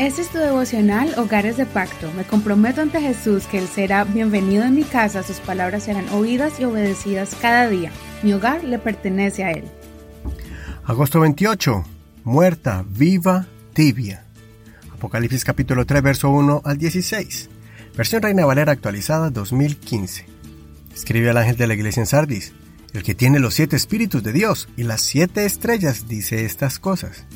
Este es tu devocional Hogares de Pacto. Me comprometo ante Jesús que Él será bienvenido en mi casa, sus palabras serán oídas y obedecidas cada día. Mi hogar le pertenece a Él. Agosto 28. Muerta, viva, tibia. Apocalipsis capítulo 3, verso 1 al 16. Versión Reina Valera actualizada 2015. Escribe al ángel de la iglesia en Sardis. El que tiene los siete espíritus de Dios y las siete estrellas dice estas cosas.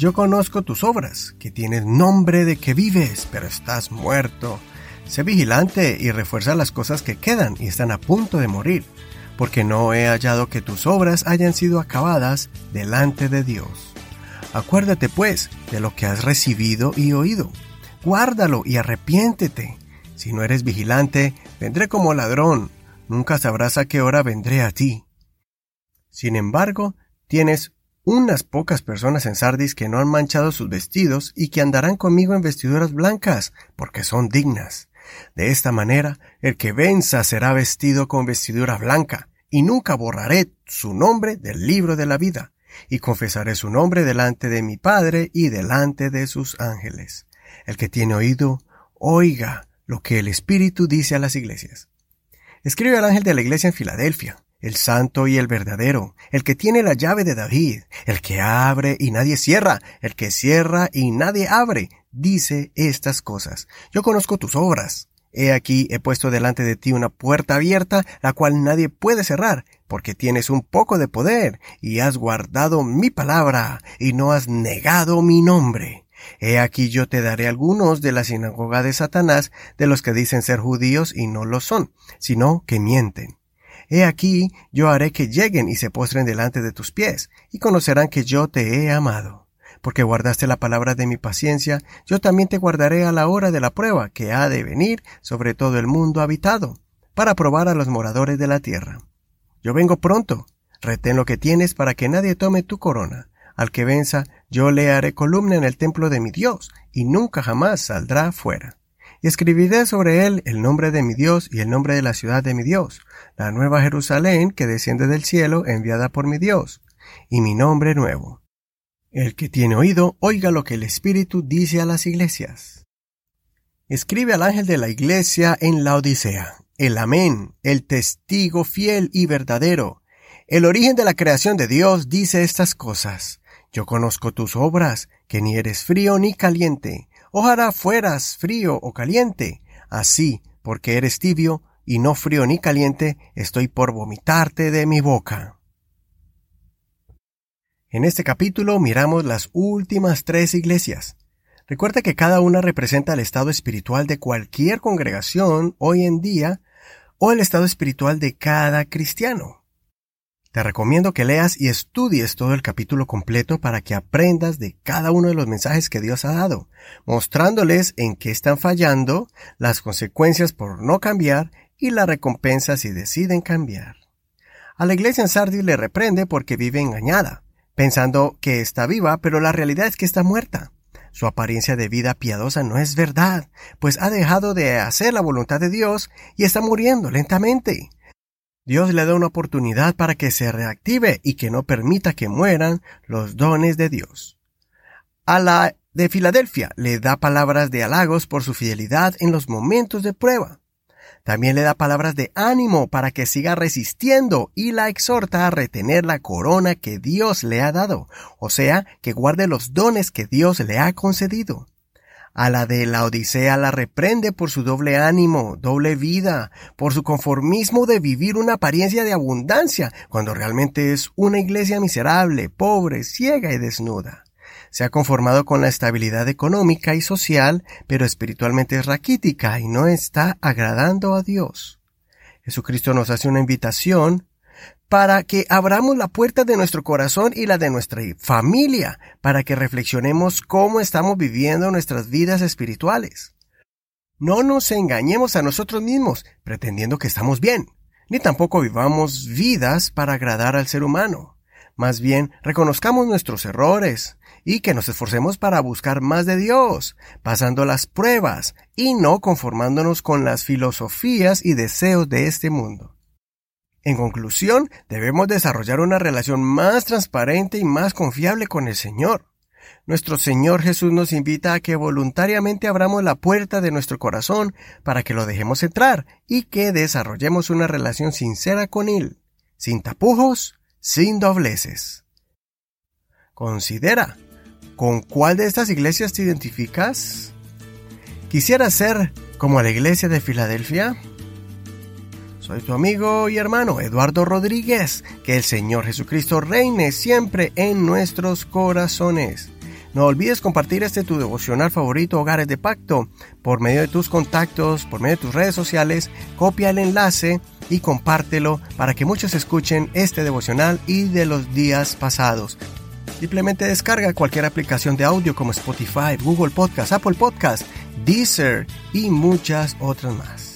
Yo conozco tus obras, que tienes nombre de que vives, pero estás muerto. Sé vigilante y refuerza las cosas que quedan y están a punto de morir, porque no he hallado que tus obras hayan sido acabadas delante de Dios. Acuérdate pues de lo que has recibido y oído. Guárdalo y arrepiéntete. Si no eres vigilante, vendré como ladrón. Nunca sabrás a qué hora vendré a ti. Sin embargo, tienes unas pocas personas en Sardis que no han manchado sus vestidos y que andarán conmigo en vestiduras blancas, porque son dignas. De esta manera, el que venza será vestido con vestidura blanca, y nunca borraré su nombre del libro de la vida, y confesaré su nombre delante de mi Padre y delante de sus ángeles. El que tiene oído, oiga lo que el Espíritu dice a las iglesias. Escribe al ángel de la iglesia en Filadelfia el santo y el verdadero, el que tiene la llave de David, el que abre y nadie cierra, el que cierra y nadie abre, dice estas cosas. Yo conozco tus obras. He aquí he puesto delante de ti una puerta abierta, la cual nadie puede cerrar, porque tienes un poco de poder, y has guardado mi palabra, y no has negado mi nombre. He aquí yo te daré algunos de la sinagoga de Satanás, de los que dicen ser judíos y no lo son, sino que mienten. He aquí yo haré que lleguen y se postren delante de tus pies, y conocerán que yo te he amado. Porque guardaste la palabra de mi paciencia, yo también te guardaré a la hora de la prueba que ha de venir sobre todo el mundo habitado, para probar a los moradores de la tierra. Yo vengo pronto, retén lo que tienes para que nadie tome tu corona. Al que venza, yo le haré columna en el templo de mi Dios, y nunca jamás saldrá fuera y escribiré sobre él el nombre de mi Dios y el nombre de la ciudad de mi Dios, la nueva Jerusalén que desciende del cielo enviada por mi Dios, y mi nombre nuevo. El que tiene oído, oiga lo que el Espíritu dice a las iglesias. Escribe al ángel de la iglesia en la Odisea, el Amén, el testigo fiel y verdadero. El origen de la creación de Dios dice estas cosas. Yo conozco tus obras, que ni eres frío ni caliente. Ojalá fueras frío o caliente. Así, porque eres tibio y no frío ni caliente, estoy por vomitarte de mi boca. En este capítulo miramos las últimas tres iglesias. Recuerda que cada una representa el estado espiritual de cualquier congregación hoy en día o el estado espiritual de cada cristiano. Te recomiendo que leas y estudies todo el capítulo completo para que aprendas de cada uno de los mensajes que Dios ha dado, mostrándoles en qué están fallando, las consecuencias por no cambiar y la recompensa si deciden cambiar. A la iglesia en Sardis le reprende porque vive engañada, pensando que está viva, pero la realidad es que está muerta. Su apariencia de vida piadosa no es verdad, pues ha dejado de hacer la voluntad de Dios y está muriendo lentamente. Dios le da una oportunidad para que se reactive y que no permita que mueran los dones de Dios. A la de Filadelfia le da palabras de halagos por su fidelidad en los momentos de prueba. También le da palabras de ánimo para que siga resistiendo y la exhorta a retener la corona que Dios le ha dado, o sea, que guarde los dones que Dios le ha concedido. A la de la Odisea la reprende por su doble ánimo, doble vida, por su conformismo de vivir una apariencia de abundancia, cuando realmente es una iglesia miserable, pobre, ciega y desnuda. Se ha conformado con la estabilidad económica y social, pero espiritualmente es raquítica y no está agradando a Dios. Jesucristo nos hace una invitación para que abramos la puerta de nuestro corazón y la de nuestra familia, para que reflexionemos cómo estamos viviendo nuestras vidas espirituales. No nos engañemos a nosotros mismos pretendiendo que estamos bien, ni tampoco vivamos vidas para agradar al ser humano. Más bien, reconozcamos nuestros errores y que nos esforcemos para buscar más de Dios, pasando las pruebas y no conformándonos con las filosofías y deseos de este mundo. En conclusión, debemos desarrollar una relación más transparente y más confiable con el Señor. Nuestro Señor Jesús nos invita a que voluntariamente abramos la puerta de nuestro corazón para que lo dejemos entrar y que desarrollemos una relación sincera con Él, sin tapujos, sin dobleces. Considera, ¿con cuál de estas iglesias te identificas? ¿Quisiera ser como la iglesia de Filadelfia? Soy tu amigo y hermano Eduardo Rodríguez. Que el Señor Jesucristo reine siempre en nuestros corazones. No olvides compartir este tu devocional favorito Hogares de Pacto por medio de tus contactos, por medio de tus redes sociales. Copia el enlace y compártelo para que muchos escuchen este devocional y de los días pasados. Simplemente descarga cualquier aplicación de audio como Spotify, Google Podcast, Apple Podcast, Deezer y muchas otras más.